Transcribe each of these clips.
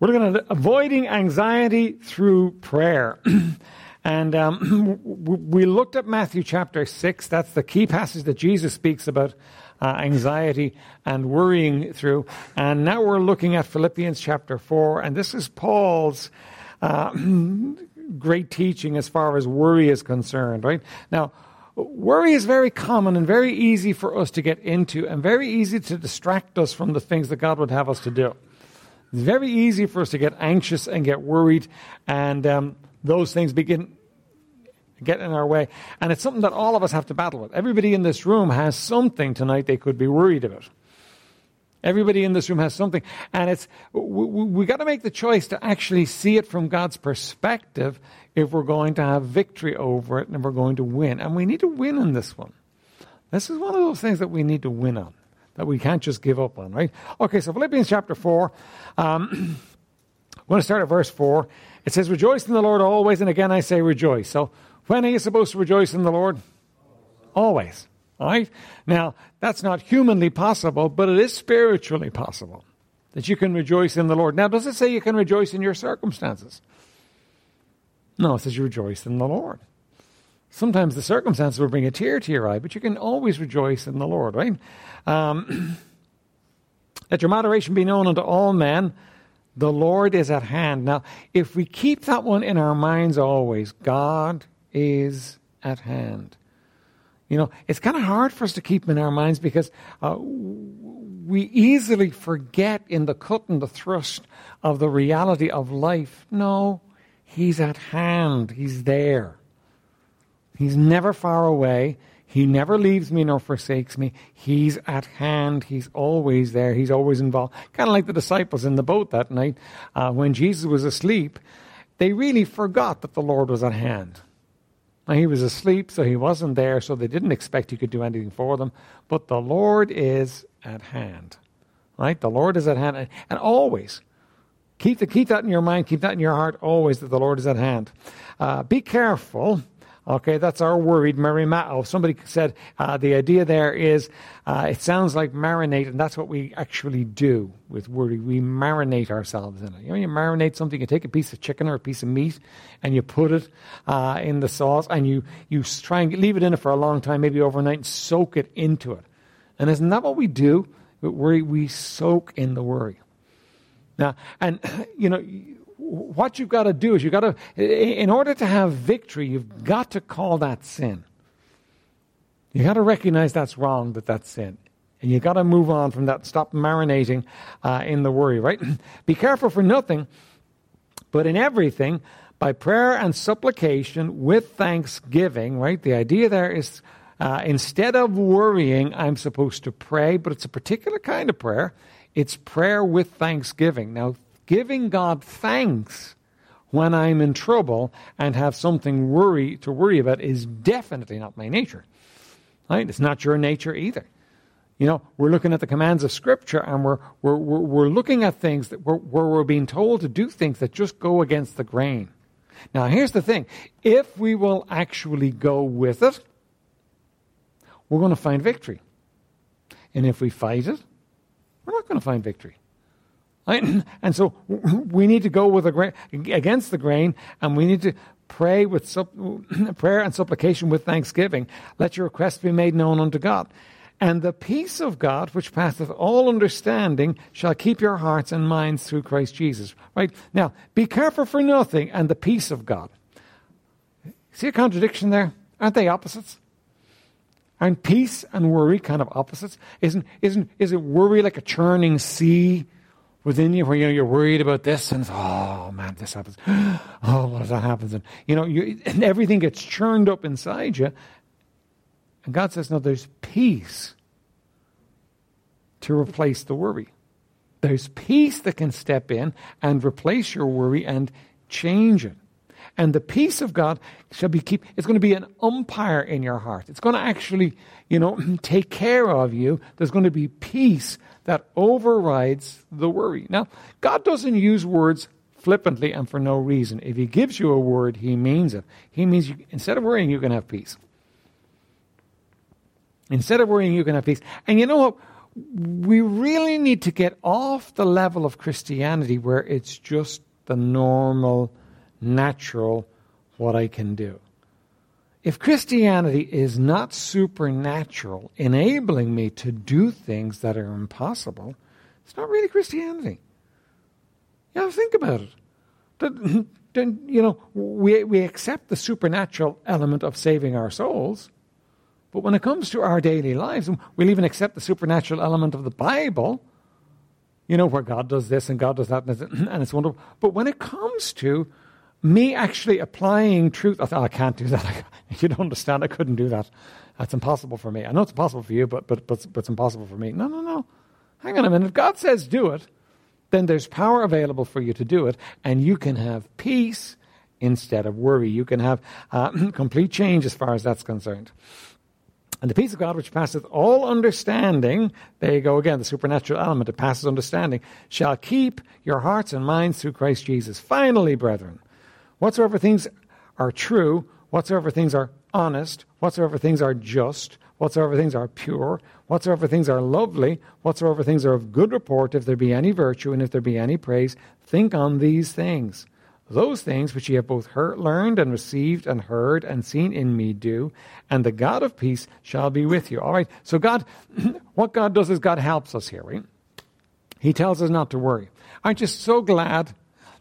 We're looking at avoiding anxiety through prayer. and um, we looked at Matthew chapter 6. That's the key passage that Jesus speaks about uh, anxiety and worrying through. And now we're looking at Philippians chapter 4. And this is Paul's uh, great teaching as far as worry is concerned, right? Now, worry is very common and very easy for us to get into and very easy to distract us from the things that God would have us to do. It's very easy for us to get anxious and get worried, and um, those things begin get in our way. And it's something that all of us have to battle with. Everybody in this room has something tonight they could be worried about. Everybody in this room has something, and it's we, we got to make the choice to actually see it from God's perspective if we're going to have victory over it and we're going to win. And we need to win in this one. This is one of those things that we need to win on that we can't just give up on, right? Okay, so Philippians chapter 4. Um, I want to start at verse 4. It says, Rejoice in the Lord always, and again I say rejoice. So, when are you supposed to rejoice in the Lord? Always. All right? Now, that's not humanly possible, but it is spiritually possible that you can rejoice in the Lord. Now, does it say you can rejoice in your circumstances? No, it says you rejoice in the Lord. Sometimes the circumstances will bring a tear to your eye, but you can always rejoice in the Lord, right? Um, Let your moderation be known unto all men. The Lord is at hand. Now, if we keep that one in our minds always, God is at hand. You know, it's kind of hard for us to keep in our minds because uh, we easily forget in the cut and the thrust of the reality of life. No, He's at hand. He's there. He's never far away. He never leaves me nor forsakes me. He's at hand. He's always there. He's always involved. Kind of like the disciples in the boat that night uh, when Jesus was asleep. They really forgot that the Lord was at hand. Now, he was asleep, so he wasn't there, so they didn't expect he could do anything for them. But the Lord is at hand. Right? The Lord is at hand. And always. Keep, the, keep that in your mind, keep that in your heart always that the Lord is at hand. Uh, be careful Okay, that's our worried merimnao. Somebody said uh, the idea there is uh, it sounds like marinate, and that's what we actually do with worry. We marinate ourselves in it. You know, you marinate something. You take a piece of chicken or a piece of meat, and you put it uh, in the sauce, and you you try and leave it in it for a long time, maybe overnight, and soak it into it. And isn't that what we do? We we soak in the worry. Now, and you know what you've got to do is you've got to, in order to have victory, you've got to call that sin. You've got to recognize that's wrong, that that's sin. And you've got to move on from that. Stop marinating uh, in the worry, right? Be careful for nothing, but in everything, by prayer and supplication with thanksgiving, right? The idea there is uh, instead of worrying, I'm supposed to pray, but it's a particular kind of prayer. It's prayer with thanksgiving. Now, giving God thanks when I'm in trouble and have something worry to worry about is definitely not my nature. Right? It's not your nature either. You know, we're looking at the commands of Scripture and we're, we're, we're, we're looking at things that we're, where we're being told to do things that just go against the grain. Now, here's the thing if we will actually go with it, we're going to find victory. And if we fight it, we're not going to find victory. And so we need to go with grain, against the grain, and we need to pray with sup, prayer and supplication with thanksgiving. Let your request be made known unto God. And the peace of God, which passeth all understanding, shall keep your hearts and minds through Christ Jesus. Right? Now, be careful for nothing and the peace of God. See a contradiction there? Aren't they opposites? Aren't peace and worry kind of opposites? Isn't, isn't, is it worry like a churning sea? Within you where you know, you're worried about this and oh man this happens. Oh what that happens? And you know you, and everything gets churned up inside you. And god says no there's peace to replace the worry. There's peace that can step in and replace your worry and change it and the peace of god shall be keep it's going to be an umpire in your heart it's going to actually you know take care of you there's going to be peace that overrides the worry. Now, God doesn't use words flippantly and for no reason. If He gives you a word, He means it. He means you, instead of worrying, you can have peace. Instead of worrying, you can have peace. And you know what? we really need to get off the level of Christianity where it's just the normal, natural, what I can do. If Christianity is not supernatural, enabling me to do things that are impossible, it's not really Christianity. You think about it. Then, you know, we, we accept the supernatural element of saving our souls, but when it comes to our daily lives, we'll even accept the supernatural element of the Bible, you know, where God does this and God does that, and it's wonderful. But when it comes to me actually applying truth, I thought, I can't do that. you don't understand. I couldn't do that. That's impossible for me. I know it's impossible for you, but, but, but, but it's impossible for me. No, no, no. Hang on a minute. If God says do it, then there's power available for you to do it, and you can have peace instead of worry. You can have uh, complete change as far as that's concerned. And the peace of God, which passeth all understanding, there you go again, the supernatural element that passes understanding, shall keep your hearts and minds through Christ Jesus. Finally, brethren, whatsoever things are true, whatsoever things are honest, whatsoever things are just, whatsoever things are pure, whatsoever things are lovely, whatsoever things are of good report, if there be any virtue and if there be any praise, think on these things. Those things which ye have both heard, learned and received and heard and seen in me do, and the God of peace shall be with you. All right, so God, what God does is God helps us here, right? He tells us not to worry. Aren't you so glad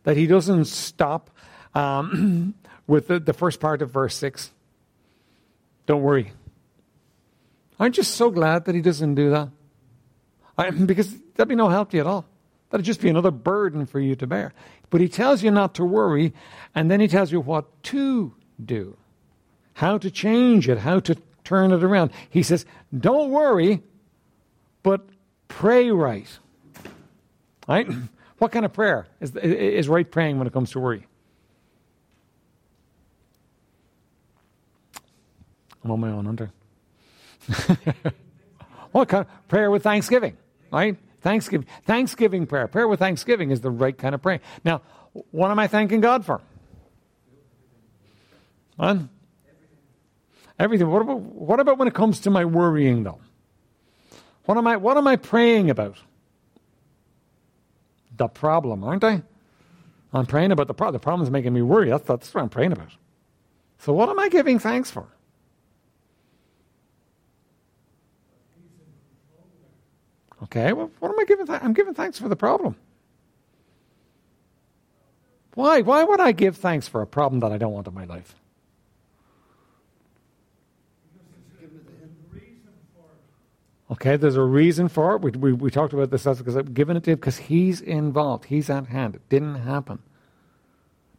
that He doesn't stop um, with the, the first part of verse 6? Don't worry. Aren't you so glad that he doesn't do that? I, because that'd be no help to you at all. That'd just be another burden for you to bear. But he tells you not to worry, and then he tells you what to do, how to change it, how to turn it around. He says, don't worry, but pray right. Right? What kind of prayer is, is right praying when it comes to worry? On my own, I? what kind of prayer with thanksgiving, right? Thanksgiving, Thanksgiving prayer. Prayer with thanksgiving is the right kind of prayer. Now, what am I thanking God for? What? Everything. What about, what about when it comes to my worrying, though? What am I, what am I praying about? The problem, aren't I? I'm praying about the problem. The problem is making me worry. That's, that's what I'm praying about. So, what am I giving thanks for? Okay, well, what am I giving? Th- I'm giving thanks for the problem. Why? Why would I give thanks for a problem that I don't want in my life? Okay, there's a reason for it. We, we, we talked about this because I've given it to him because he's involved. He's at hand. It didn't happen.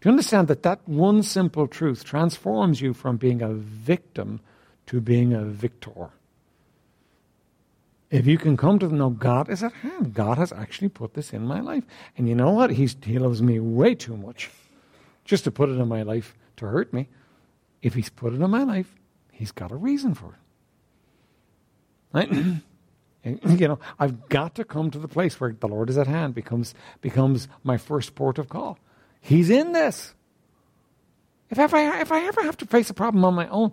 Do you understand that that one simple truth transforms you from being a victim to being a victor? If you can come to know God is at hand, God has actually put this in my life. And you know what? He's, he loves me way too much just to put it in my life to hurt me. If He's put it in my life, He's got a reason for it. Right? you know, I've got to come to the place where the Lord is at hand becomes becomes my first port of call. He's in this. If ever, if I ever have to face a problem on my own,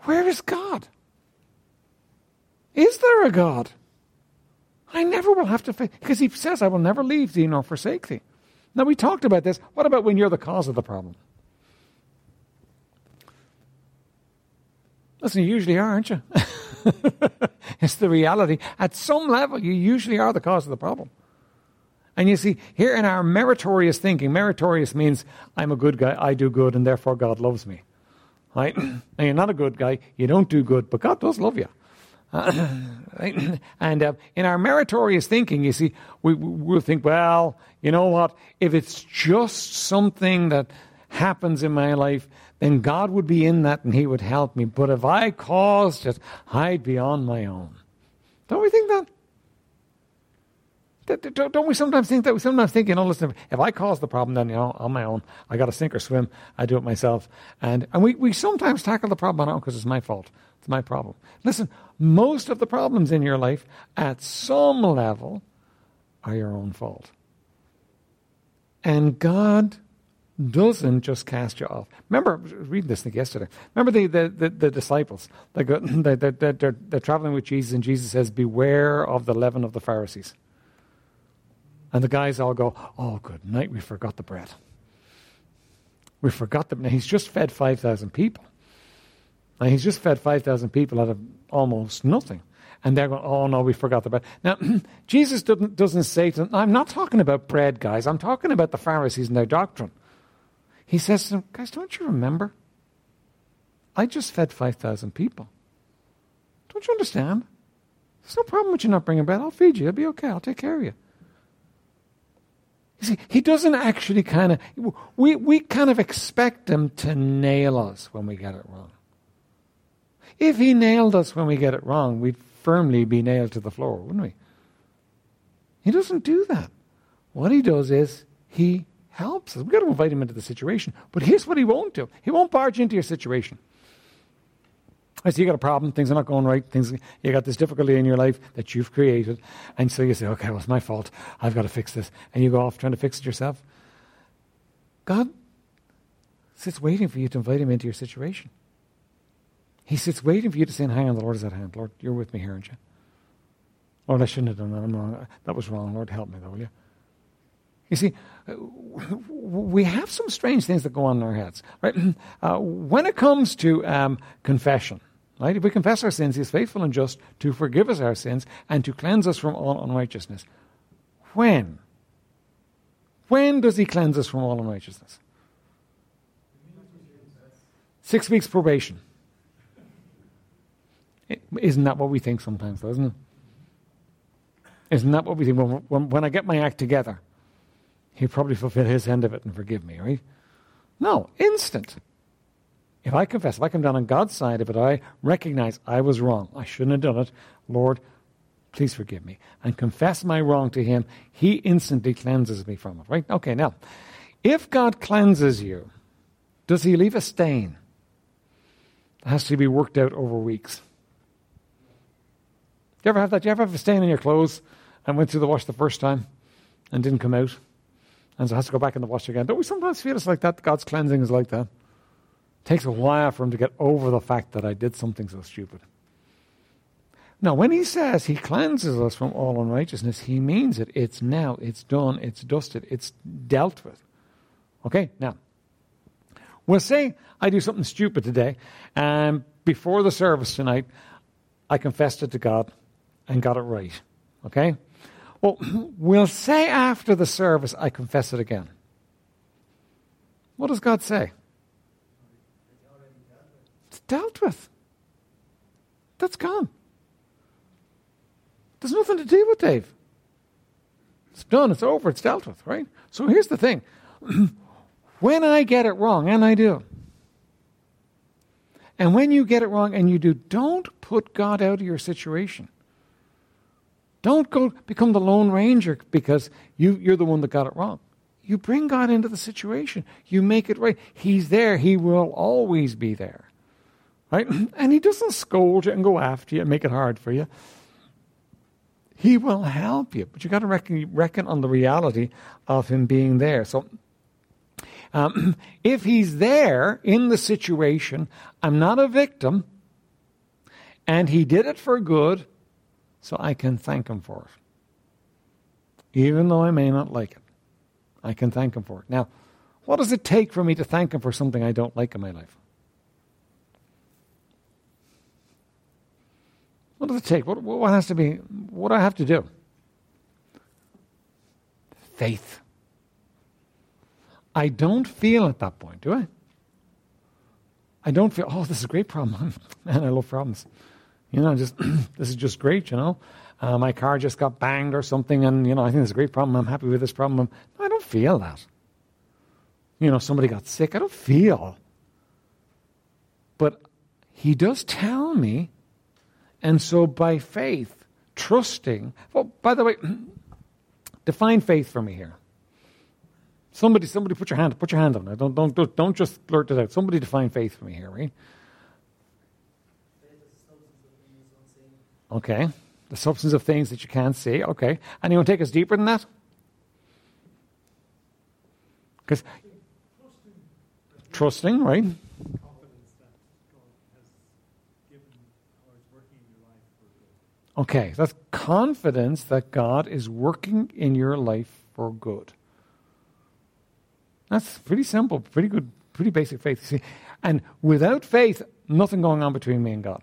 where is God? Is there a God? I never will have to face, because he says, I will never leave thee nor forsake thee. Now, we talked about this. What about when you're the cause of the problem? Listen, you usually are, aren't you? it's the reality. At some level, you usually are the cause of the problem. And you see, here in our meritorious thinking, meritorious means I'm a good guy, I do good, and therefore God loves me. Right? now, you're not a good guy, you don't do good, but God does love you. and uh, in our meritorious thinking, you see, we, we'll think, well, you know what? If it's just something that happens in my life, then God would be in that and He would help me. But if I caused it, I'd be on my own. Don't we think that? Don't we sometimes think that? We sometimes think, you know, listen, if I cause the problem, then, you know, on my own, I got to sink or swim. I do it myself. And, and we, we sometimes tackle the problem on our own because it's my fault. It's my problem. Listen, most of the problems in your life, at some level, are your own fault. And God doesn't just cast you off. Remember, reading this thing yesterday. Remember the, the, the, the disciples. Go, they, they, they're, they're traveling with Jesus, and Jesus says, Beware of the leaven of the Pharisees. And the guys all go, Oh, good night, we forgot the bread. We forgot the. Now, he's just fed 5,000 people. Now, he's just fed 5,000 people out of almost nothing. And they're going, oh no, we forgot the bread. Now, Jesus doesn't, doesn't say to them, I'm not talking about bread, guys. I'm talking about the Pharisees and their doctrine. He says to them, guys, don't you remember? I just fed 5,000 people. Don't you understand? There's no problem with you not bringing bread. I'll feed you. It'll be okay. I'll take care of you. See, he doesn't actually kind of, we, we kind of expect him to nail us when we get it wrong. If he nailed us when we get it wrong, we'd firmly be nailed to the floor, wouldn't we? He doesn't do that. What he does is he helps us. We've got to invite him into the situation. But here's what he won't do he won't barge into your situation. I see you got a problem, things are not going right, things you got this difficulty in your life that you've created, and so you say, Okay, well it's my fault. I've got to fix this. And you go off trying to fix it yourself. God sits waiting for you to invite him into your situation. He sits waiting for you to say, Hang on, the Lord is at hand. Lord, you're with me here, aren't you? Lord, I shouldn't have done that. I'm wrong. That was wrong. Lord, help me, though, will you? You see, we have some strange things that go on in our heads. Right? Uh, when it comes to um, confession, right? If we confess our sins, He is faithful and just to forgive us our sins and to cleanse us from all unrighteousness. When? When does He cleanse us from all unrighteousness? Six weeks probation. Isn't that what we think sometimes, though, isn't it? Isn't that what we think? When, when, when I get my act together, he'll probably fulfill his end of it and forgive me, right? No, instant. If I confess, if I come down on God's side of it, I recognize I was wrong. I shouldn't have done it. Lord, please forgive me. And confess my wrong to Him. He instantly cleanses me from it, right? Okay, now, if God cleanses you, does He leave a stain? It has to be worked out over weeks. Do you ever have that? Do you ever have a stain in your clothes and went through the wash the first time and didn't come out? And so it has to go back in the wash again. Don't we sometimes feel it's like that? God's cleansing is like that. Takes a while for him to get over the fact that I did something so stupid. Now, when he says he cleanses us from all unrighteousness, he means it. It's now, it's done, it's dusted, it's dealt with. Okay, now, we'll say I do something stupid today, and before the service tonight, I confessed it to God and got it right. Okay? Well, we'll say after the service, I confess it again. What does God say? Dealt with. That's gone. There's nothing to deal with, Dave. It's done, it's over, it's dealt with, right? So here's the thing. when I get it wrong, and I do, and when you get it wrong and you do, don't put God out of your situation. Don't go become the Lone Ranger because you, you're the one that got it wrong. You bring God into the situation. You make it right. He's there. He will always be there. Right? And He doesn't scold you and go after you and make it hard for you. He will help you. But you got to reckon, reckon on the reality of Him being there. So um, if He's there in the situation, I'm not a victim, and He did it for good so I can thank Him for it. Even though I may not like it, I can thank Him for it. Now, what does it take for me to thank Him for something I don't like in my life? What does it take? What, what has to be? What do I have to do? Faith. I don't feel at that point, do I? I don't feel, oh, this is a great problem. Man, I love problems. You know, just this is just great. You know, uh, my car just got banged or something, and you know, I think it's a great problem. I'm happy with this problem. I don't feel that. You know, somebody got sick. I don't feel. But he does tell me, and so by faith, trusting. Well, by the way, define faith for me here. Somebody, somebody, put your hand, put your hand on it. Don't, don't, don't just blurt it out. Somebody define faith for me here, right? Okay. The substance of things that you can't see. Okay. To take us deeper than that? Because trusting, right? Okay, that's confidence that God is working in your life for good. That's pretty simple, pretty good, pretty basic faith. See, and without faith, nothing going on between me and God.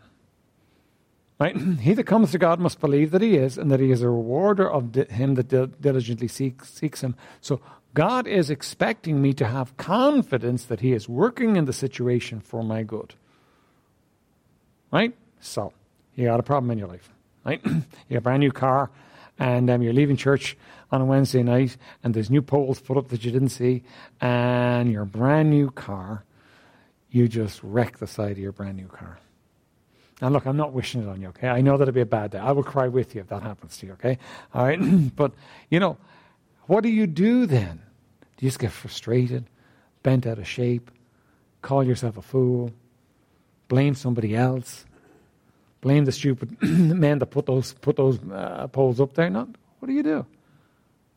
Right? He that comes to God must believe that He is, and that He is a rewarder of him that diligently seeks, seeks Him. So God is expecting me to have confidence that He is working in the situation for my good. Right? So, you got a problem in your life. Right? you got a brand new car, and um, you're leaving church on a Wednesday night, and there's new poles put up that you didn't see, and your brand new car, you just wreck the side of your brand new car. Now, look, I'm not wishing it on you, okay? I know that'll be a bad day. I will cry with you if that happens to you, okay? All right? but, you know, what do you do then? Do you just get frustrated, bent out of shape, call yourself a fool, blame somebody else, blame the stupid men that put those, put those uh, poles up there? No, what do you do?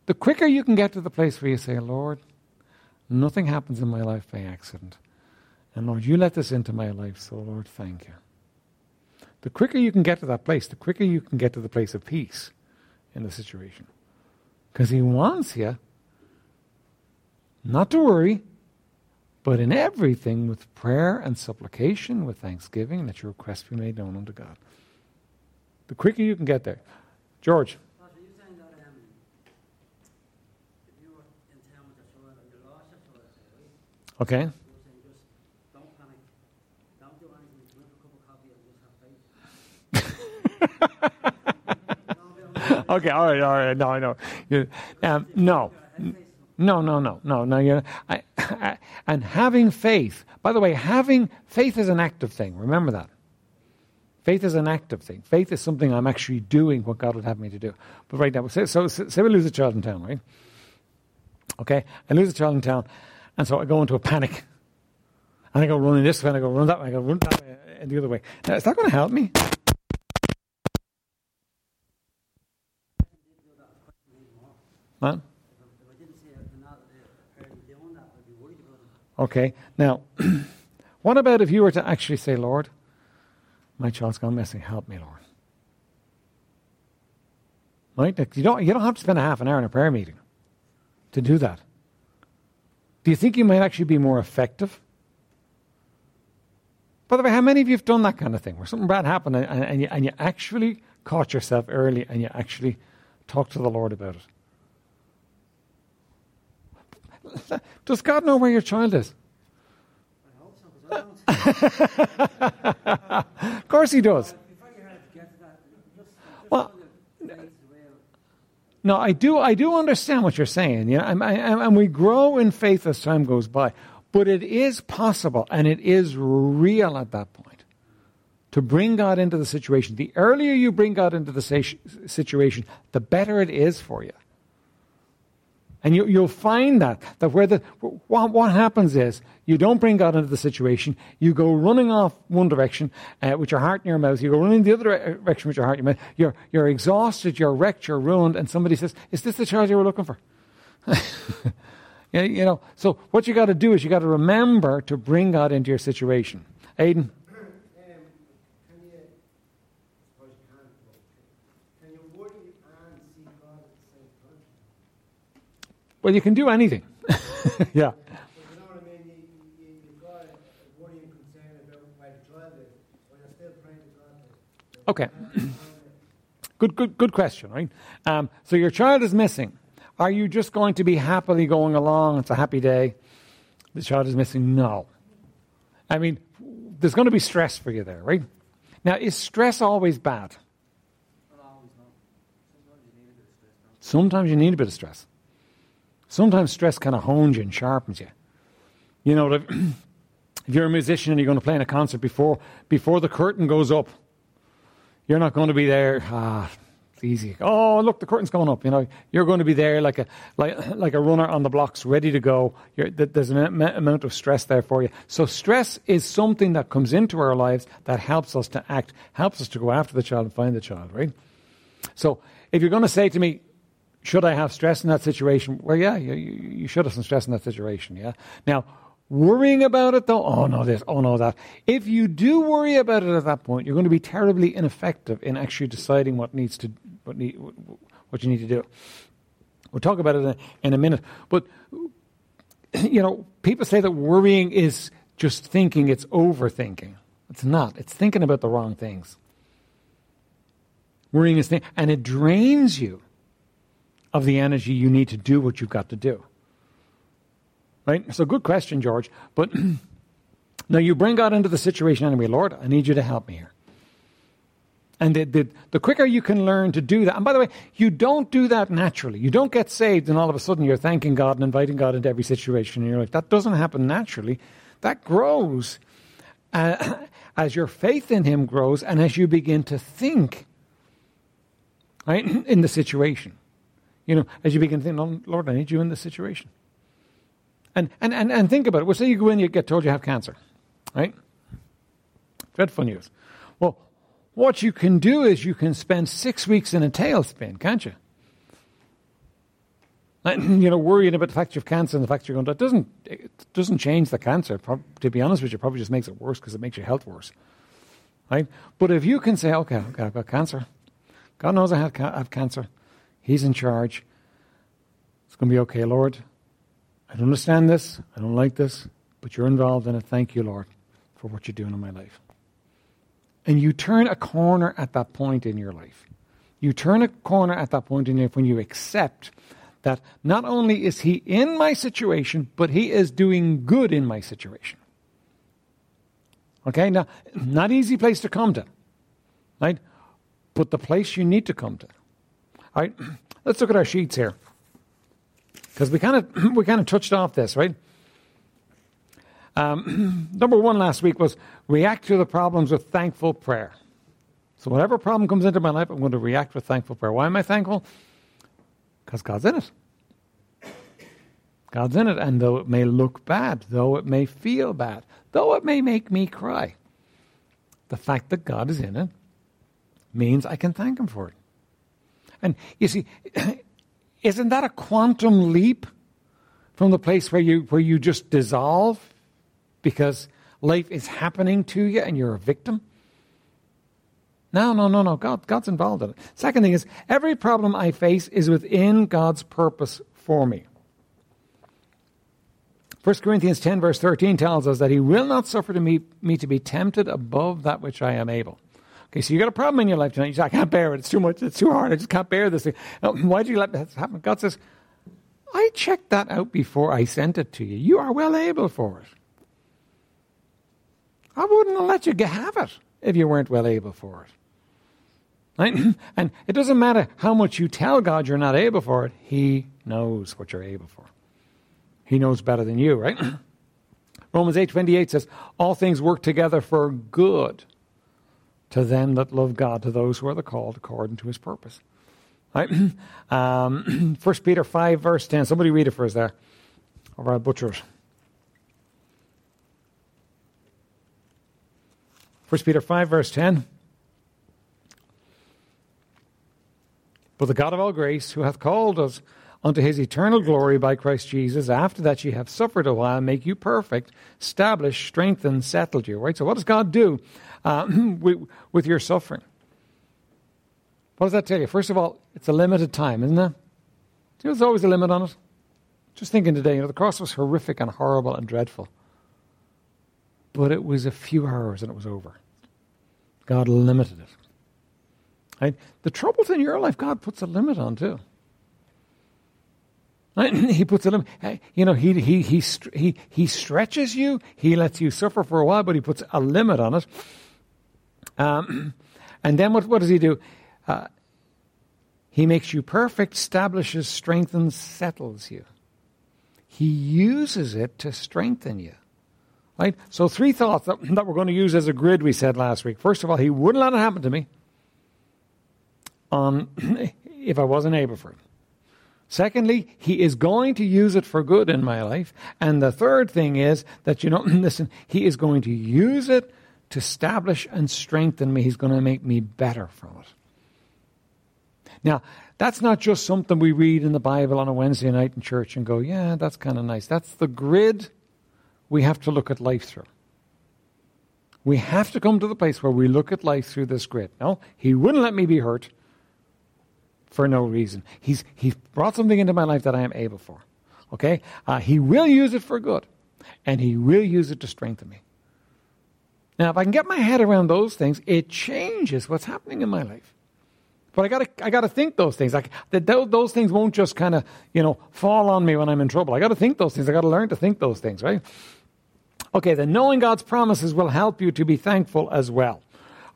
The quicker you can get to the place where you say, Lord, nothing happens in my life by accident. And Lord, you let this into my life, so Lord, thank you. The quicker you can get to that place, the quicker you can get to the place of peace in the situation. Because He wants you not to worry, but in everything with prayer and supplication, with thanksgiving, that your requests be made known unto God. The quicker you can get there. George. Okay. okay, all right, all right. No, I know. Um, no. No, no, no, no, no. You I, I, and having faith, by the way, having faith is an active thing. Remember that. Faith is an active thing. Faith is something I'm actually doing what God would have me to do. But right now, so, so say we lose a child in town, right? Okay, I lose a child in town, and so I go into a panic. And I go running this way, and I go run that way, I go run that way, and the other way. Now, is that going to help me? Huh? Okay, now, what about if you were to actually say, Lord, my child's gone missing, help me, Lord? Right? You don't, you don't have to spend a half an hour in a prayer meeting to do that. Do you think you might actually be more effective? By the way, how many of you have done that kind of thing where something bad happened and, and, you, and you actually caught yourself early and you actually talked to the Lord about it? Does God know where your child is? of course he does. Well, no, I do. I do understand what you're saying. Yeah, and, and we grow in faith as time goes by, but it is possible and it is real at that point to bring God into the situation. The earlier you bring God into the situation, the better it is for you. And you, will find that, that where the, what, what, happens is you don't bring God into the situation. You go running off one direction uh, with your heart in your mouth. You go running the other direction with your heart in your mouth. You're, you're exhausted, you're wrecked, you're ruined. And somebody says, Is this the child you were looking for? you know, so what you got to do is you got to remember to bring God into your situation. Aiden? Well, you can do anything. yeah. Okay. good, good, good question, right? Um, so your child is missing. Are you just going to be happily going along? It's a happy day. The child is missing. No. I mean, there's going to be stress for you there, right? Now, is stress always bad? Sometimes you need a bit of stress. Sometimes stress kind of hones you and sharpens you. You know, if, you're a musician and you're going to play in a concert before, before the curtain goes up, you're not going to be there, ah, it's easy. Oh, look, the curtain's going up. You know, you're going to be there like a, like, like a runner on the blocks, ready to go. You're, there's an amount of stress there for you. So stress is something that comes into our lives that helps us to act, helps us to go after the child and find the child, right? So if you're going to say to me, should I have stress in that situation? Well, yeah, you, you should have some stress in that situation, yeah. Now, Worrying about it though, oh no, this, oh no, that. If you do worry about it at that point, you're going to be terribly ineffective in actually deciding what needs to, what, need, what you need to do. We'll talk about it in a, in a minute. But, you know, people say that worrying is just thinking, it's overthinking. It's not. It's thinking about the wrong things. Worrying is thinking, and it drains you of the energy you need to do what you've got to do. Right? So, good question, George. But now you bring God into the situation anyway. Lord, I need you to help me here. And the, the, the, quicker you can learn to do that, and by the way, you don't do that naturally. You don't get saved and all of a sudden you're thanking God and inviting God into every situation in your life. That doesn't happen naturally. That grows uh, as your faith in Him grows and as you begin to think right, in the situation. You know, as you begin to think, Lord, I need you in this situation. And, and, and, and think about it. Well, say you go in, you get told you have cancer, right? Dreadful news. Well, what you can do is you can spend six weeks in a tailspin, can't you? You know, worrying about the fact you have cancer and the fact you're going to, it doesn't, it doesn't change the cancer. To be honest with you, it probably just makes it worse because it makes your health worse. Right? But if you can say, okay, okay I've got cancer. God knows I have cancer. He's in charge. It's going to be okay, Lord. I don't understand this. I don't like this. But you're involved in it. Thank you, Lord, for what you're doing in my life. And you turn a corner at that point in your life. You turn a corner at that point in your life when you accept that not only is He in my situation, but He is doing good in my situation. Okay, now, not easy place to come to, right? But the place you need to come to. All right, let's look at our sheets here. Because we kind of we kind of touched off this, right? Um, number one last week was react to the problems with thankful prayer. So whatever problem comes into my life, I'm going to react with thankful prayer. Why am I thankful? Because God's in it. God's in it, and though it may look bad, though it may feel bad, though it may make me cry, the fact that God is in it means I can thank Him for it. And you see, isn't that a quantum leap from the place where you where you just dissolve because life is happening to you and you're a victim? No, no, no, no. God, God's involved in it. Second thing is, every problem I face is within God's purpose for me. 1 Corinthians 10, verse 13 tells us that He will not suffer to me, me to be tempted above that which I am able. Okay, so you got a problem in your life tonight. You say, I can't bear it. It's too much. It's too hard. I just can't bear this thing. Why did you let this happen? God says, I checked that out before I sent it to you. You are well able for it. I wouldn't have let you have it if you weren't well able for it. Right? And it doesn't matter how much you tell God you're not able for it, He knows what you're able for. He knows better than you, right? Romans 8:28 says, "All things work together for good to them that love God, to those who are the called according to His purpose." Right? Um, 1 Peter 5 verse 10. Somebody read it for us there. Or I'll butcher it. 1 Peter 5, verse 10. But the God of all grace, who hath called us unto his eternal glory by Christ Jesus, after that ye have suffered a while, make you perfect, establish, strengthen, settle you. Right? So, what does God do uh, with, your suffering? What does that tell you? First of all, it's a limited time, isn't it? There's always a limit on it. Just thinking today, you know, the cross was horrific and horrible and dreadful. But it was a few hours and it was over. God limited it. Right? The troubles in your life, God puts a limit on too. He puts a limit. You know, he, he, he, he, he stretches you. He lets you suffer for a while, but he puts a limit on it. Um, and then what, what does he do? Uh, he makes you perfect, establishes, strengthens, settles you. He uses it to strengthen you. Right? So, three thoughts that, that we're going to use as a grid, we said last week. First of all, he wouldn't let it happen to me um, if I wasn't able for it. Secondly, he is going to use it for good in my life. And the third thing is that, you know, listen, he is going to use it to establish and strengthen me. He's going to make me better from it. Now, that's not just something we read in the Bible on a Wednesday night in church and go, yeah, that's kind of nice. That's the grid we have to look at life through. We have to come to the place where we look at life through this grid. No, He wouldn't let me be hurt for no reason. He's, he's brought something into my life that I am able for. Okay? Uh, he will use it for good, and He will use it to strengthen me. Now, if I can get my head around those things, it changes what's happening in my life. But I got to I got to think those things. Like that those things won't just kind of you know fall on me when I'm in trouble. I got to think those things. I got to learn to think those things, right? Okay, then knowing God's promises will help you to be thankful as well.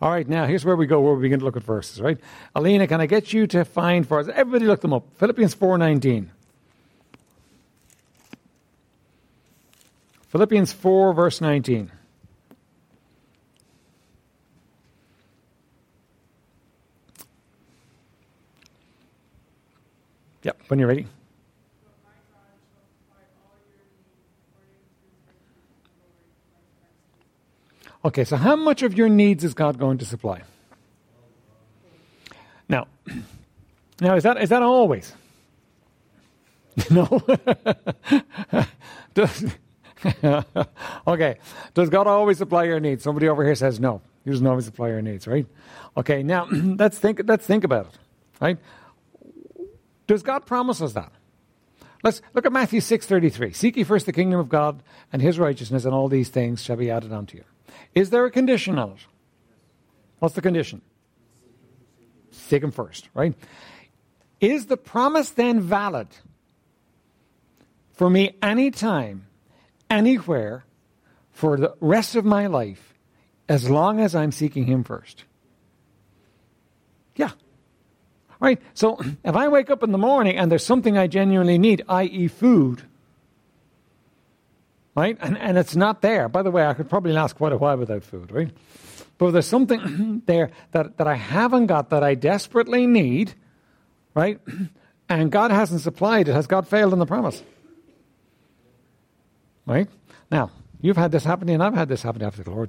All right, now here's where we go, where we begin to look at verses, right? Alina, can I get you to find for us? Everybody look them up. Philippians 4.19. Philippians 4, verse 19. Yep, when you're ready. Okay, so how much of your needs is God going to supply? Now, now is that is that always? no. Does, okay. Does God always supply your needs? Somebody over here says no. He doesn't always supply your needs, right? Okay. Now let's think. Let's think about it, right? Does God promise us that? Let's look at Matthew six thirty three. Seek ye first the kingdom of God and His righteousness, and all these things shall be added unto you. Is there a condition on it? What's the condition? Seek Him first, right? Is the promise then valid for me anytime, anywhere, for the rest of my life, as long as I'm seeking Him first? Yeah. Right? So if I wake up in the morning and there's something I genuinely need, i.e., food, right? And, and it's not there. By the way, I could probably last quite a while without food, right? But if there's something there that, that I haven't got that I desperately need, right? And God hasn't supplied it. Has God failed in the promise? Right? Now, you've had this happen, and I've had this happen after the Lord.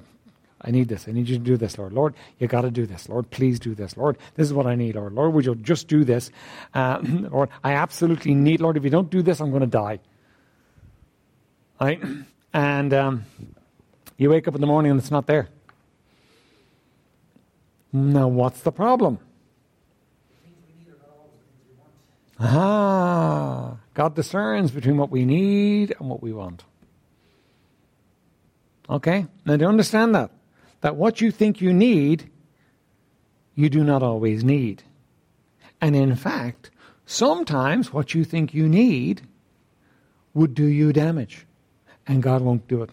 I need this. I need you to do this, Lord. Lord, you got to do this. Lord, please do this. Lord, this is what I need, Lord. Lord, would you just do this? Uh, Lord, I absolutely need, Lord, if you don't do this, I'm going to die. Right? And um, you wake up in the morning and it's not there. Now, what's the problem? Ah, God discerns between what we need and what we want. Okay? Now, do you understand that? That what you think you need, you do not always need. And in fact, sometimes what you think you need would do you damage and God won't do it.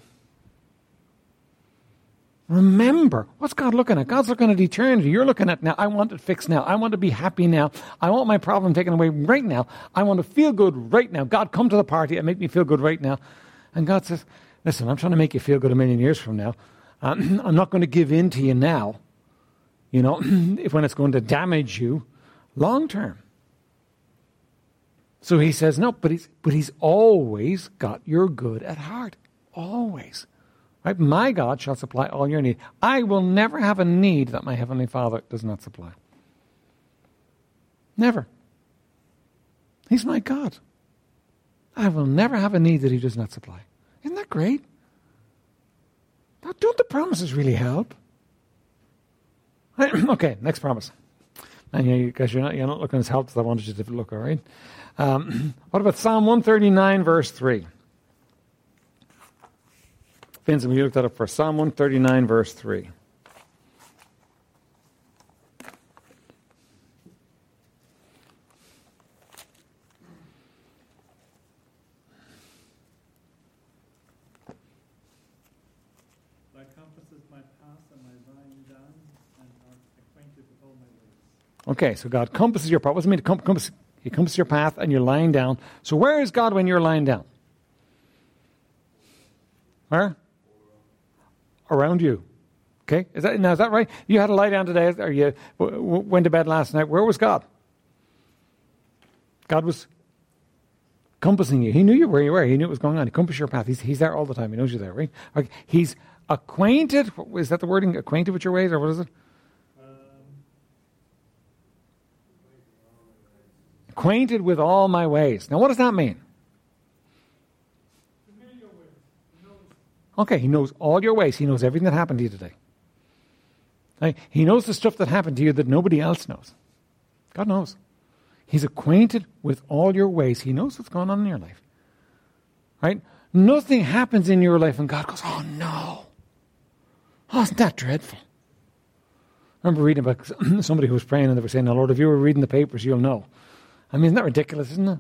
Remember, what's God looking at? God's looking at eternity. You're looking at now. I want it fixed now. I want to be happy now. I want my problem taken away right now. I want to feel good right now. God, come to the party and make me feel good right now. And God says, Listen, I'm trying to make you feel good a million years from now. Um, I'm not going to give in to you now, you know, if when it's going to damage you long term. So he says, no, but he's, but he's always got your good at heart. Always. Right? My God shall supply all your need. I will never have a need that my Heavenly Father does not supply. Never. He's my God. I will never have a need that He does not supply. Isn't that great? Don't the promises really help? okay, next promise. And you guys, you're not, you're not looking as helpful as I wanted you to look, all right? Um, what about Psalm 139, verse 3? Vincent, will you look that up for Psalm 139, verse 3? Okay, so God compasses your path. What does it mean to compass? He compasses your path and you're lying down. So where is God when you're lying down? Where? Around you. Okay, is that now is that right? You had to lie down today, or you w- w- went to bed last night. Where was God? God was compassing you. He knew you where you were. He knew what was going on. He compassed your path. He's, he's there all the time. He knows you're there, right? Okay. He's acquainted. Is that the wording? Acquainted with your ways, or what is it? Acquainted with all my ways. Now, what does that mean? Okay, He knows all your ways. He knows everything that happened to you today. He knows the stuff that happened to you that nobody else knows. God knows. He's acquainted with all your ways. He knows what's going on in your life. Right? Nothing happens in your life and God goes, oh no. Oh, isn't that dreadful? I remember reading about somebody who was praying and they were saying, Lord, if you were reading the papers, you'll know. I mean, isn't that ridiculous, isn't it?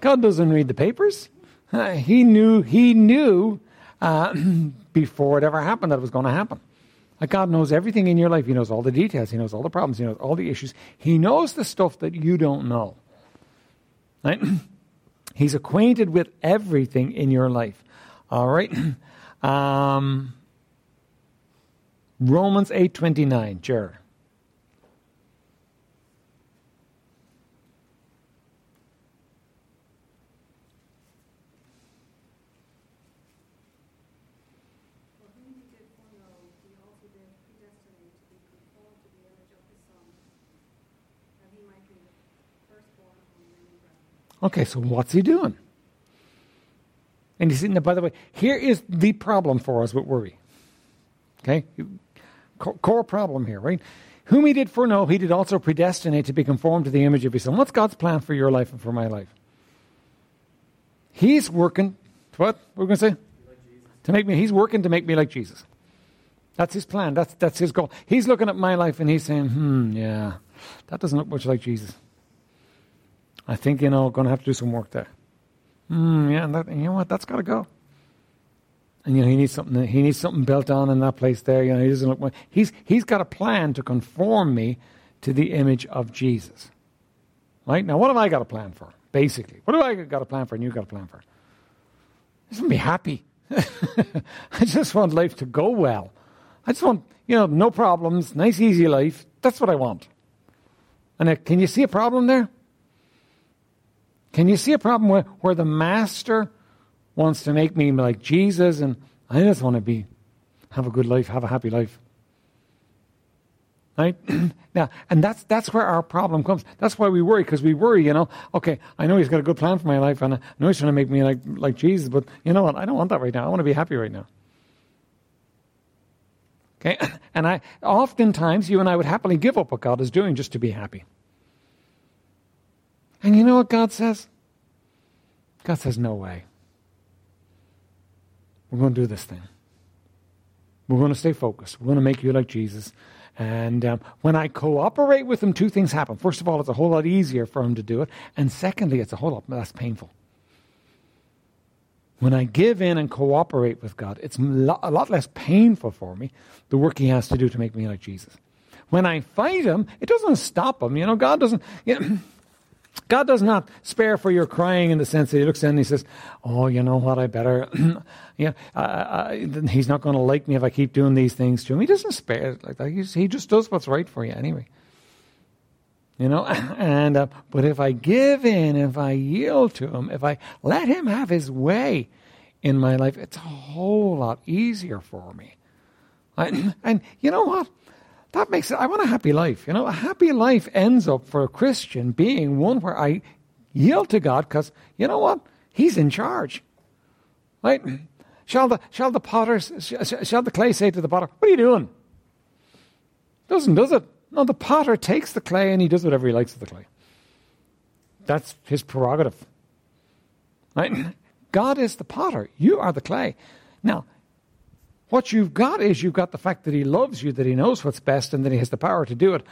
God doesn't read the papers. Uh, he knew, he knew uh, before it ever happened that it was going to happen. Like God knows everything in your life. He knows all the details. He knows all the problems. He knows all the issues. He knows the stuff that you don't know. Right? He's acquainted with everything in your life. All right. Um, Romans 8:29, Jared. Okay, so what's he doing? And he's now, by the way, here is the problem for us with worry. Okay? Core problem here, right? Whom he did foreknow, he did also predestinate to be conformed to the image of his son. What's God's plan for your life and for my life? He's working, what? We're going to say? to make me, he's working to make me like Jesus. That's his plan. That's, that's his goal. He's looking at my life and he's saying, hmm, yeah, that doesn't look much like Jesus. I think, you know, going to have to do some work there. Mm, yeah, and, that, you know what? That's got to go. And you know, he needs something. He needs something built on in that place there. You know, he doesn't look. He's he's got a plan to conform me to the image of Jesus. Right now, what have I got a plan for? Basically, what have I got a plan for? And you got a plan for? Just to be happy. I just want life to go well. I just want you know no problems, nice easy life. That's what I want. And uh, can you see a problem there? Can you see a problem where, where the master wants to make me like Jesus and I just want to be, have a good life, have a happy life? Right? now, and that's, that's where our problem comes. That's why we worry, because we worry, you know, okay, I know he's got a good plan for my life and I know he's trying to make me like, like Jesus, but you know what? I don't want that right now. I want to be happy right now. Okay? And I, oftentimes, you and I would happily give up what God is doing just to be happy. And you know what God says? God says, No way. We're going to do this thing. We're going to stay focused. We're going to make you like Jesus. And um, when I cooperate with him, two things happen. First of all, it's a whole lot easier for him to do it. And secondly, it's a whole lot less painful. When I give in and cooperate with God, it's a lot less painful for me, the work he has to do to make me like Jesus. When I fight him, it doesn't stop him. You know, God doesn't. You know, God does not spare for your crying in the sense that He looks in and He says, "Oh, you know what? I better." yeah, uh, uh, He's not going to like me if I keep doing these things to Him. He doesn't spare like that. He's, he just does what's right for you anyway. You know, and uh, but if I give in, if I yield to Him, if I let Him have His way in my life, it's a whole lot easier for me. I, and you know what? That makes it, I want a happy life. You know, a happy life ends up for a Christian being one where I yield to God because, you know what? He's in charge. Right? Shall the, shall the potter, shall the clay say to the potter, what are you doing? Doesn't, does it? No, the potter takes the clay and he does whatever he likes with the clay. That's his prerogative. Right? God is the potter. You are the clay. Now, what you've got is you've got the fact that he loves you, that he knows what's best, and that he has the power to do it,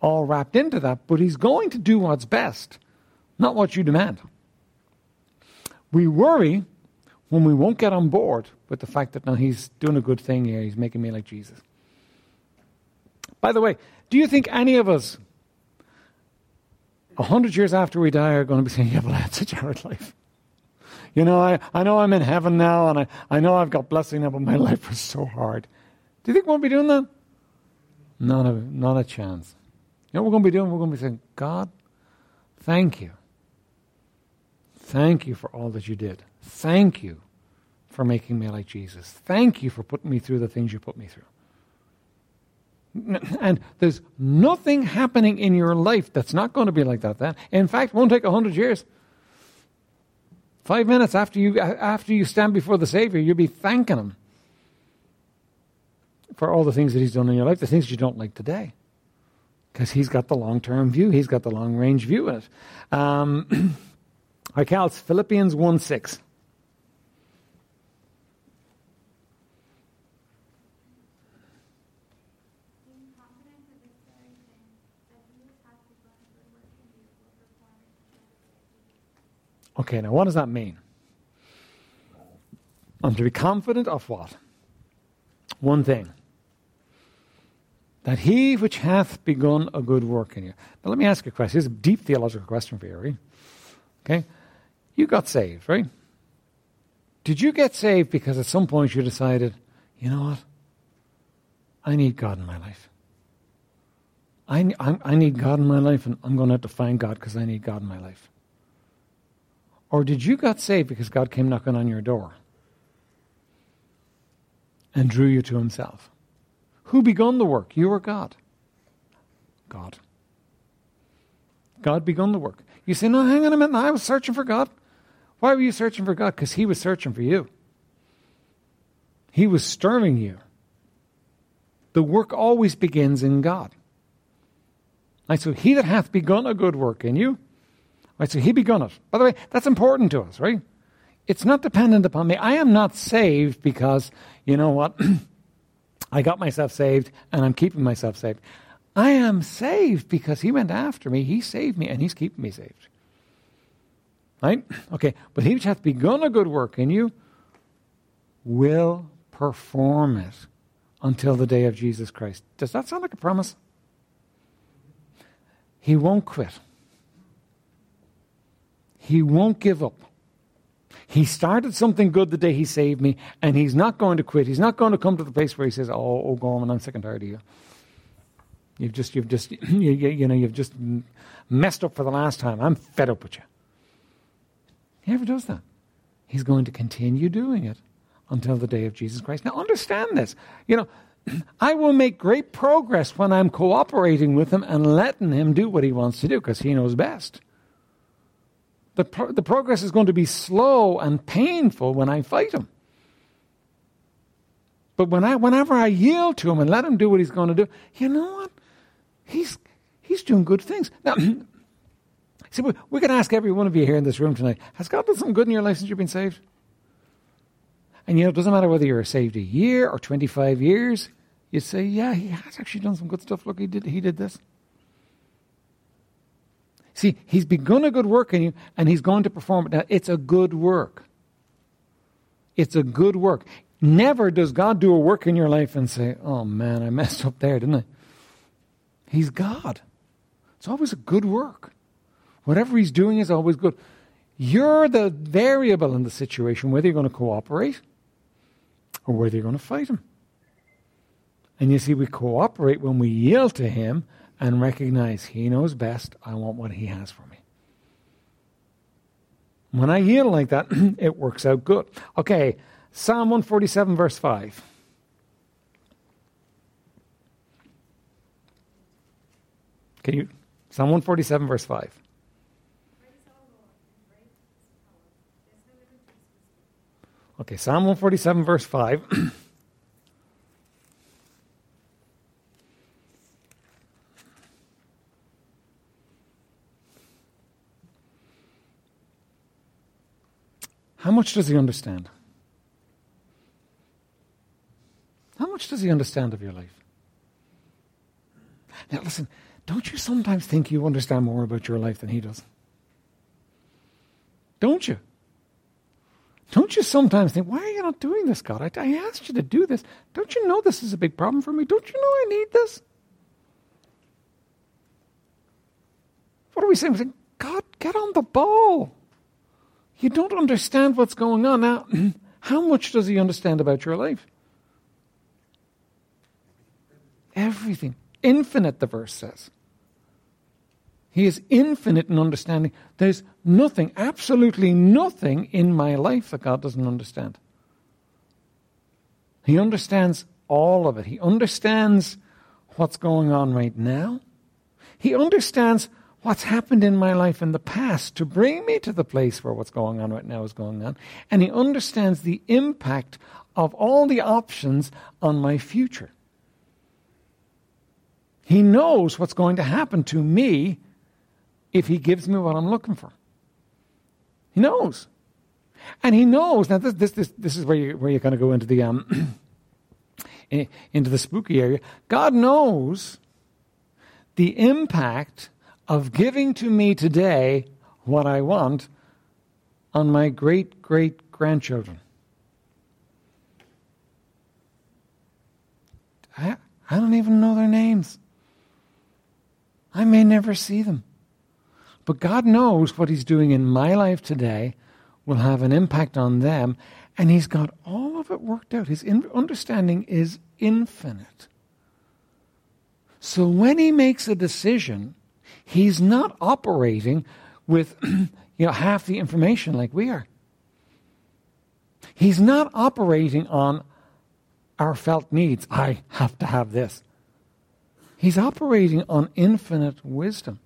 all wrapped into that. But he's going to do what's best, not what you demand. We worry when we won't get on board with the fact that now he's doing a good thing here, he's making me like Jesus. By the way, do you think any of us, a hundred years after we die, are going to be saying, Yeah, but I had such a hard life? You know, I, I know I'm in heaven now and I, I know I've got blessing now, but my life was so hard. Do you think we'll be doing that? Not a, not a chance. You know what we're going to be doing? We're going to be saying, God, thank you. Thank you for all that you did. Thank you for making me like Jesus. Thank you for putting me through the things you put me through. And there's nothing happening in your life that's not going to be like that. Then, in fact, it won't take a hundred years. Five minutes after you, after you stand before the Savior, you'll be thanking Him for all the things that He's done in your life, the things you don't like today. Because He's got the long term view, He's got the long range view in it. Um, Philippians 1 6. Okay, now what does that mean? I'm to be confident of what? One thing. That he which hath begun a good work in you. Now let me ask you a question. Here's a deep theological question for you, right? Okay? You got saved, right? Did you get saved because at some point you decided, you know what? I need God in my life. I, I, I need God in my life, and I'm going to have to find God because I need God in my life. Or did you got saved because God came knocking on your door and drew you to himself? Who begun the work? You or God? God. God begun the work. You say, no, hang on a minute. I was searching for God. Why were you searching for God? Because He was searching for you. He was stirring you. The work always begins in God. Right, so he that hath begun a good work in you, right, so he begun it. By the way, that's important to us, right? It's not dependent upon me. I am not saved because, you know what, I got myself saved and I'm keeping myself saved. I am saved because he went after me, he saved me, and he's keeping me saved. Right? Okay, but he which hath begun a good work in you will perform it until the day of Jesus Christ. Does that sound like a promise? He won't quit. He won't give up. He started something good the day he saved me, and he's not going to quit. He's not going to come to the place where he says, "Oh, oh, Gorman, I'm sick and tired of you. You've just, you've just, you, you know, you've just messed up for the last time. I'm fed up with you." He never does that. He's going to continue doing it until the day of Jesus Christ. Now, understand this. You know, I will make great progress when I'm cooperating with him and letting him do what he wants to do because he knows best. The, pro- the progress is going to be slow and painful when I fight him. But when I, whenever I yield to him and let him do what he's going to do, you know what? He's, he's doing good things. Now, see, we, we can ask every one of you here in this room tonight Has God done something good in your life since you've been saved? And you know, it doesn't matter whether you're saved a year or 25 years, you say, yeah, he has actually done some good stuff. Look, he did, he did this. See, he's begun a good work in you and he's going to perform it. Now, it's a good work. It's a good work. Never does God do a work in your life and say, oh man, I messed up there, didn't I? He's God. It's always a good work. Whatever he's doing is always good. You're the variable in the situation, whether you're going to cooperate or whether you're going to fight him. And you see, we cooperate when we yield to Him and recognize He knows best. I want what He has for me. When I yield like that, it works out good. Okay, Psalm 147, verse 5. Can you? Psalm 147, verse 5. Okay, Psalm 147, verse 5. How much does he understand? How much does he understand of your life? Now, listen, don't you sometimes think you understand more about your life than he does? Don't you? Don't you sometimes think, why are you not doing this, God? I, I asked you to do this. Don't you know this is a big problem for me? Don't you know I need this? What are we saying? We're saying, God, get on the ball. You don't understand what's going on. Now, how much does he understand about your life? Everything. Infinite, the verse says. He is infinite in understanding. There's nothing, absolutely nothing in my life that God doesn't understand. He understands all of it. He understands what's going on right now. He understands what's happened in my life in the past to bring me to the place where what's going on right now is going on. And he understands the impact of all the options on my future. He knows what's going to happen to me if He gives me what I'm looking for. He knows. And He knows. Now, this, this, this, this is where, you, where you're going to go into the, um, into the spooky area. God knows the impact of giving to me today what I want on my great great grandchildren. I, I don't even know their names. I may never see them. But God knows what He's doing in my life today will have an impact on them, and He's got all of it worked out. His in- understanding is infinite. So when He makes a decision, He's not operating with you know, half the information like we are. He's not operating on our felt needs. I have to have this. He's operating on infinite wisdom.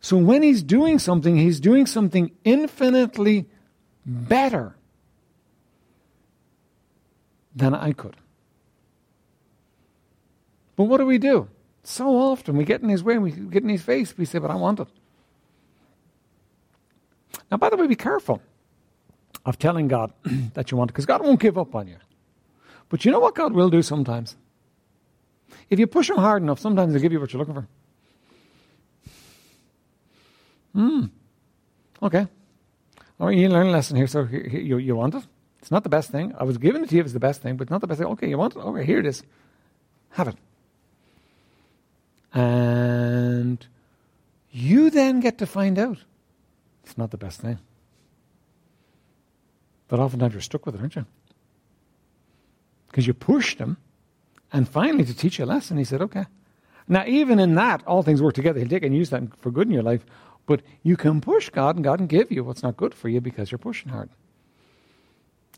So when he's doing something, he's doing something infinitely better than I could. But what do we do? So often we get in his way, we get in his face, we say, But I want it. Now, by the way, be careful of telling God that you want it, because God won't give up on you. But you know what God will do sometimes? If you push Him hard enough, sometimes He'll give you what you're looking for. Hmm. Okay. All right, you learn a lesson here. So you, you want it? It's not the best thing. I was giving it to you as the best thing, but not the best thing. Okay, you want it? Okay, here it is. Have it. And you then get to find out it's not the best thing. But oftentimes you're stuck with it, aren't you? Because you pushed him, and finally to teach you a lesson, he said, okay. Now, even in that, all things work together. He'll take and use that for good in your life. But you can push God, and God can give you what's not good for you because you're pushing hard.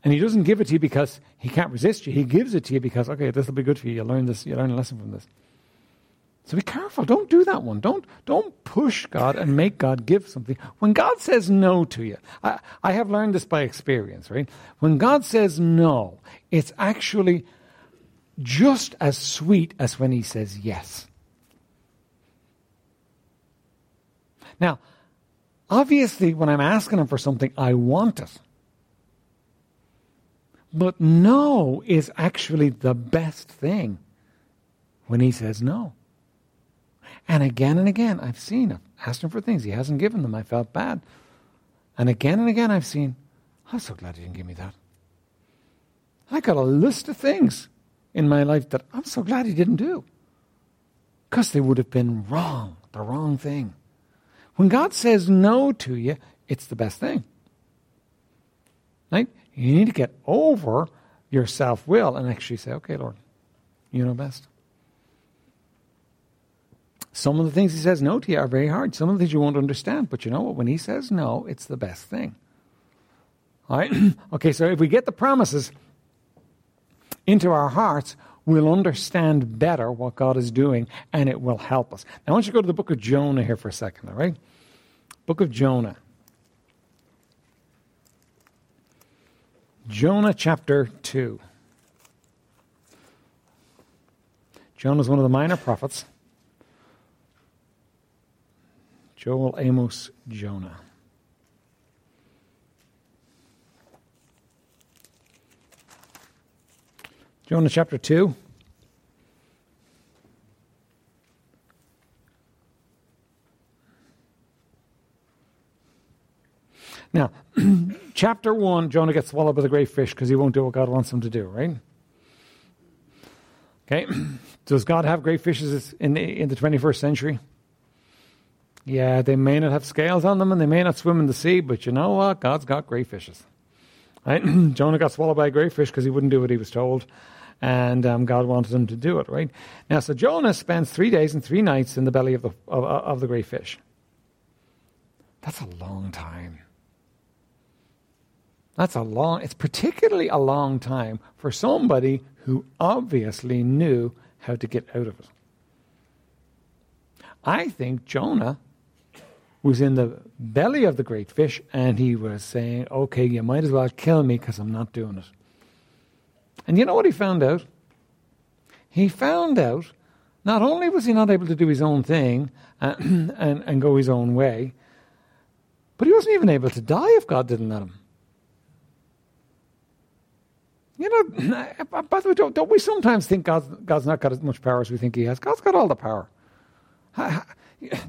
And He doesn't give it to you because He can't resist you. He gives it to you because, okay, this will be good for you. You learn this. You learn a lesson from this. So be careful. Don't do that one. Don't, don't push God and make God give something. When God says no to you, I, I have learned this by experience, right? When God says no, it's actually just as sweet as when He says yes. Now, obviously, when I'm asking Him for something, I want it. But no is actually the best thing when He says no. And again and again, I've seen him, asked him for things. He hasn't given them. I felt bad. And again and again, I've seen, I'm so glad he didn't give me that. I got a list of things in my life that I'm so glad he didn't do. Because they would have been wrong, the wrong thing. When God says no to you, it's the best thing. Right? You need to get over your self will and actually say, okay, Lord, you know best. Some of the things he says no to you are very hard. Some of the things you won't understand. But you know what? When he says no, it's the best thing. All right? okay, so if we get the promises into our hearts, we'll understand better what God is doing and it will help us. Now, I want you to go to the book of Jonah here for a second, all right? Book of Jonah. Jonah chapter 2. Jonah is one of the minor prophets. Joel, Amos, Jonah. Jonah chapter 2. Now, chapter 1, Jonah gets swallowed by the great fish because he won't do what God wants him to do, right? Okay? Does God have great fishes in the, in the 21st century? Yeah, they may not have scales on them and they may not swim in the sea, but you know what? God's got great fishes. Right? Jonah got swallowed by a great fish because he wouldn't do what he was told, and um, God wanted him to do it. Right now, so Jonah spends three days and three nights in the belly of the of, of the great fish. That's a long time. That's a long. It's particularly a long time for somebody who obviously knew how to get out of it. I think Jonah was in the belly of the great fish and he was saying, okay, you might as well kill me because I'm not doing it. And you know what he found out? He found out not only was he not able to do his own thing uh, and, and go his own way, but he wasn't even able to die if God didn't let him. You know, by the way, don't, don't we sometimes think God's, God's not got as much power as we think he has? God's got all the power.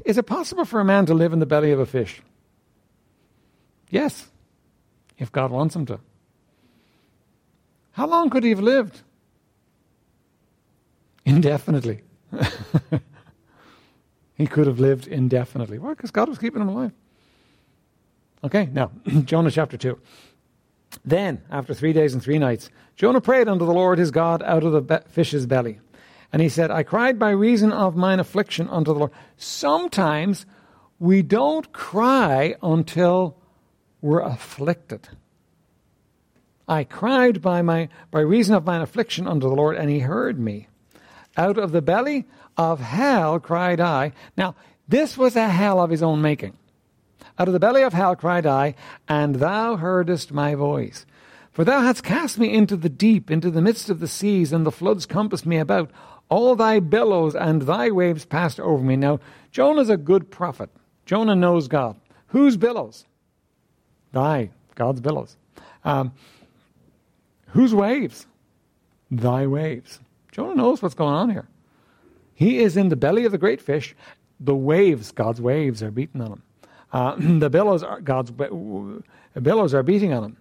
Is it possible for a man to live in the belly of a fish? Yes, if God wants him to. How long could he have lived? Indefinitely. he could have lived indefinitely. Why? Because God was keeping him alive. Okay, now, Jonah chapter 2. Then, after three days and three nights, Jonah prayed unto the Lord his God out of the be- fish's belly. And he said, I cried by reason of mine affliction unto the Lord. Sometimes we don't cry until we're afflicted. I cried by, my, by reason of mine affliction unto the Lord, and he heard me. Out of the belly of hell cried I. Now, this was a hell of his own making. Out of the belly of hell cried I, and thou heardest my voice. For thou hast cast me into the deep, into the midst of the seas, and the floods compassed me about. All thy billows and thy waves passed over me. Now, Jonah's a good prophet. Jonah knows God. Whose billows? Thy, God's billows. Um, whose waves? Thy waves. Jonah knows what's going on here. He is in the belly of the great fish. The waves, God's waves, are beating on him. Uh, the billows are God's billows are beating on him.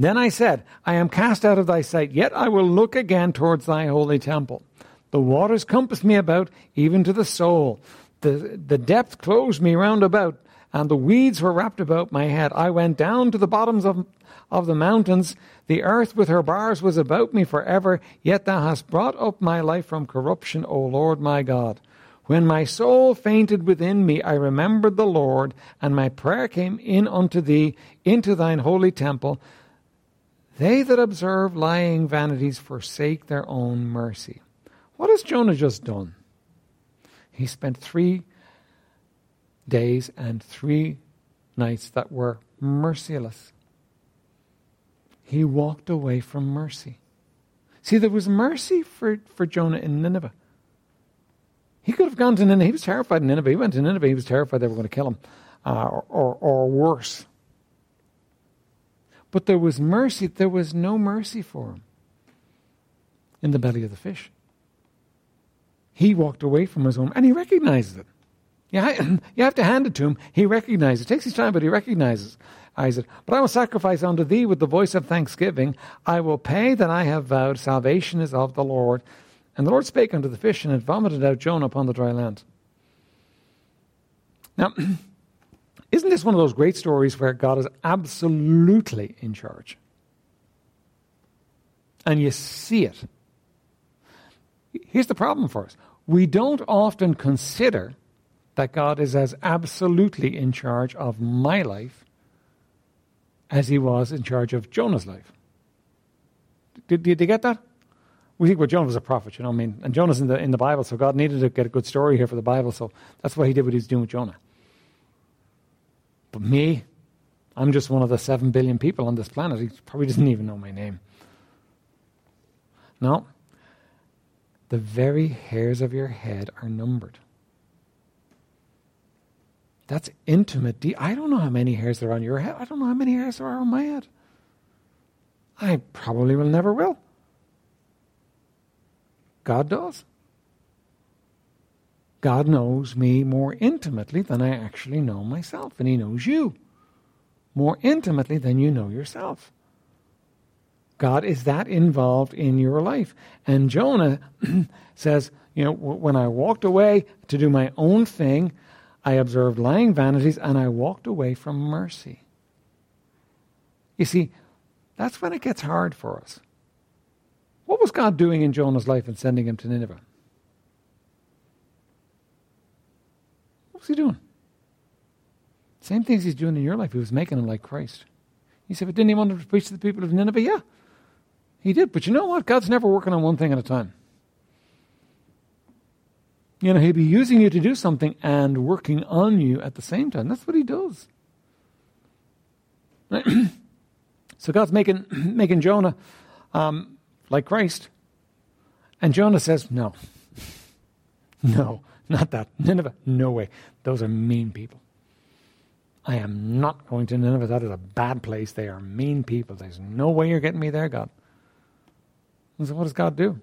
Then I said, I am cast out of thy sight, yet I will look again towards thy holy temple. The waters compassed me about, even to the soul. The, the depth closed me round about, and the weeds were wrapped about my head. I went down to the bottoms of, of the mountains. The earth with her bars was about me for forever, yet thou hast brought up my life from corruption, O Lord my God. When my soul fainted within me, I remembered the Lord, and my prayer came in unto thee into thine holy temple. They that observe lying vanities forsake their own mercy. What has Jonah just done? He spent three days and three nights that were merciless. He walked away from mercy. See, there was mercy for, for Jonah in Nineveh. He could have gone to Nineveh. He was terrified in Nineveh. He went to Nineveh. He was terrified they were going to kill him, uh, or, or, or worse. But there was mercy. There was no mercy for him in the belly of the fish. He walked away from his home and he recognizes it. Yeah, you have to hand it to him. He recognizes. It takes his time, but he recognizes Isaac. But I will sacrifice unto thee with the voice of thanksgiving. I will pay that I have vowed. Salvation is of the Lord. And the Lord spake unto the fish, and it vomited out Jonah upon the dry land. Now, isn't this one of those great stories where God is absolutely in charge? And you see it. Here's the problem for us we don't often consider that God is as absolutely in charge of my life as he was in charge of Jonah's life. Did, did you get that? we think well, Jonah was a prophet, you know. I mean, and Jonah's in the in the Bible, so God needed to get a good story here for the Bible, so that's why He did what He's doing with Jonah. But me, I'm just one of the seven billion people on this planet. He probably doesn't even know my name. No, the very hairs of your head are numbered. That's intimate. I don't know how many hairs there are on your head. I don't know how many hairs there are on my head. I probably will never will. God does. God knows me more intimately than I actually know myself, and He knows you more intimately than you know yourself. God is that involved in your life. And Jonah says, you know, when I walked away to do my own thing, I observed lying vanities and I walked away from mercy. You see, that's when it gets hard for us. What was God doing in Jonah's life and sending him to Nineveh? What was he doing? Same things he's doing in your life. He was making him like Christ. He said, but didn't he want to preach to the people of Nineveh? Yeah, he did. But you know what? God's never working on one thing at a time. You know, he'd be using you to do something and working on you at the same time. That's what he does. so God's making making Jonah um, like Christ. And Jonah says, No. No, not that. Nineveh, no way. Those are mean people. I am not going to Nineveh. That is a bad place. They are mean people. There's no way you're getting me there, God. And so what does God do?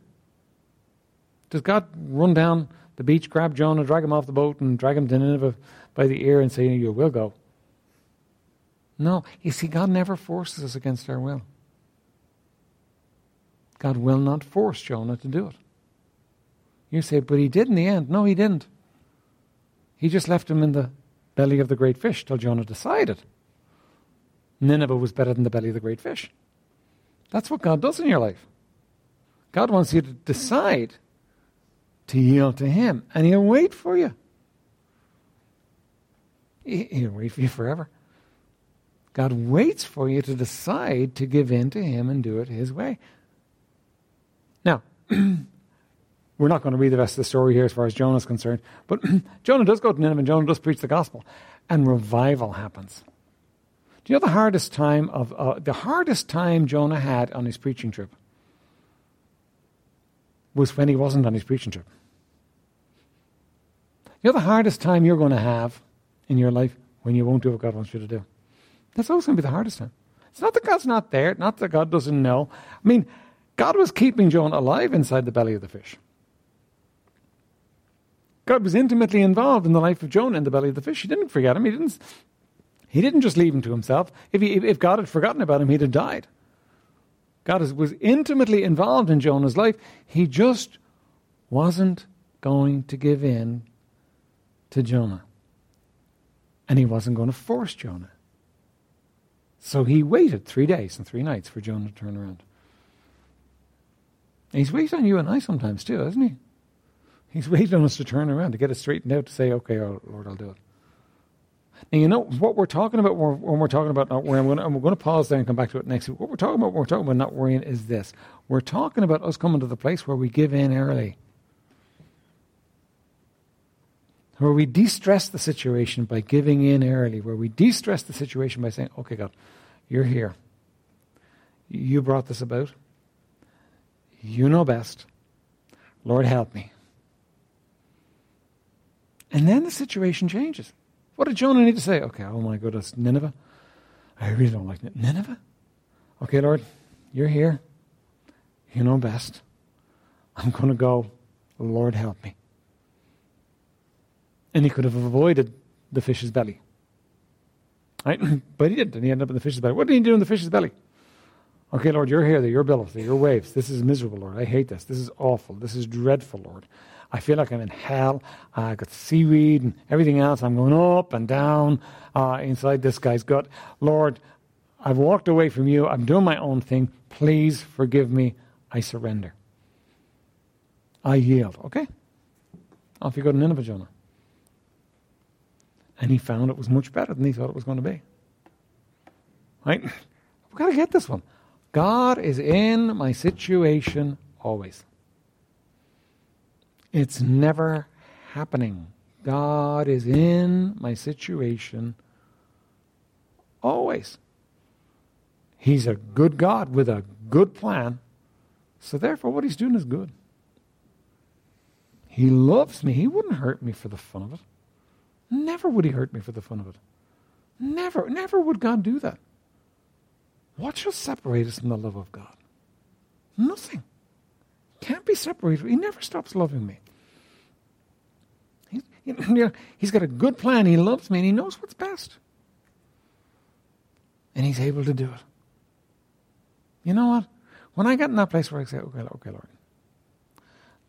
Does God run down the beach, grab Jonah, drag him off the boat, and drag him to Nineveh by the ear and say, You will go? No. You see, God never forces us against our will. God will not force Jonah to do it. You say, but he did in the end. No, he didn't. He just left him in the belly of the great fish till Jonah decided Nineveh was better than the belly of the great fish. That's what God does in your life. God wants you to decide to yield to Him, and He'll wait for you. He'll wait for you forever. God waits for you to decide to give in to Him and do it His way. Now, we're not going to read the rest of the story here as far as Jonah is concerned, but Jonah does go to Nineveh and Jonah does preach the gospel, and revival happens. Do you know the hardest time of uh, the hardest time Jonah had on his preaching trip was when he wasn't on his preaching trip. You know the hardest time you're going to have in your life when you won't do what God wants you to do. That's always going to be the hardest time. It's not that God's not there, not that God doesn't know. I mean, God was keeping Jonah alive inside the belly of the fish. God was intimately involved in the life of Jonah in the belly of the fish. He didn't forget him. He didn't, he didn't just leave him to himself. If, he, if God had forgotten about him, he'd have died. God was intimately involved in Jonah's life. He just wasn't going to give in to Jonah. And he wasn't going to force Jonah. So he waited three days and three nights for Jonah to turn around. He's waiting on you and I sometimes too, isn't he? He's waiting on us to turn around, to get it straightened out, to say, okay, oh, Lord, I'll do it. Now, you know what we're talking about when we're talking about not worrying, I'm going, to, I'm going to pause there and come back to it next week. What we're talking about when we're talking about not worrying is this. We're talking about us coming to the place where we give in early. Where we de stress the situation by giving in early, where we de stress the situation by saying, okay, God, you're here. You brought this about. You know best. Lord, help me. And then the situation changes. What did Jonah need to say? Okay, oh my goodness, Nineveh? I really don't like Nineveh. Okay, Lord, you're here. You know best. I'm going to go. Lord, help me. And he could have avoided the fish's belly. Right? but he didn't, and he ended up in the fish's belly. What did he do in the fish's belly? Okay, Lord, you're here. They're your billows. They're your waves. This is miserable, Lord. I hate this. This is awful. This is dreadful, Lord. I feel like I'm in hell. Uh, I got seaweed and everything else. I'm going up and down uh, inside this guy's gut. Lord, I've walked away from you. I'm doing my own thing. Please forgive me. I surrender. I yield. Okay? Off you go to Nineveh, Jonah. And he found it was much better than he thought it was going to be. Right? We've got to get this one. God is in my situation always. It's never happening. God is in my situation always. He's a good God with a good plan. So, therefore, what he's doing is good. He loves me. He wouldn't hurt me for the fun of it. Never would he hurt me for the fun of it. Never, never would God do that. What shall separate us from the love of God? Nothing. Can't be separated. He never stops loving me. You know, he's got a good plan. He loves me and he knows what's best. And he's able to do it. You know what? When I get in that place where I say, okay, okay, Lord,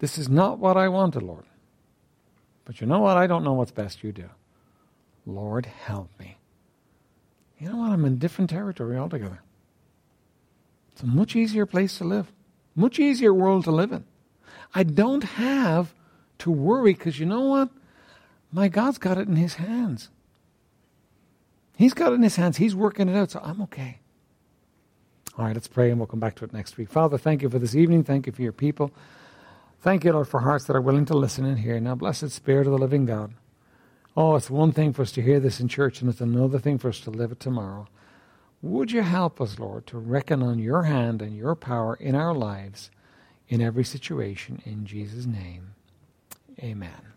this is not what I wanted, Lord. But you know what? I don't know what's best. You do. Lord, help me. You know what? I'm in different territory altogether. It's a much easier place to live, much easier world to live in. I don't have to worry because you know what? My God's got it in His hands. He's got it in His hands. He's working it out, so I'm okay. All right, let's pray and we'll come back to it next week. Father, thank you for this evening. Thank you for your people. Thank you, Lord, for hearts that are willing to listen and hear. Now, blessed Spirit of the living God. Oh, it's one thing for us to hear this in church, and it's another thing for us to live it tomorrow. Would you help us, Lord, to reckon on your hand and your power in our lives in every situation in Jesus' name? Amen.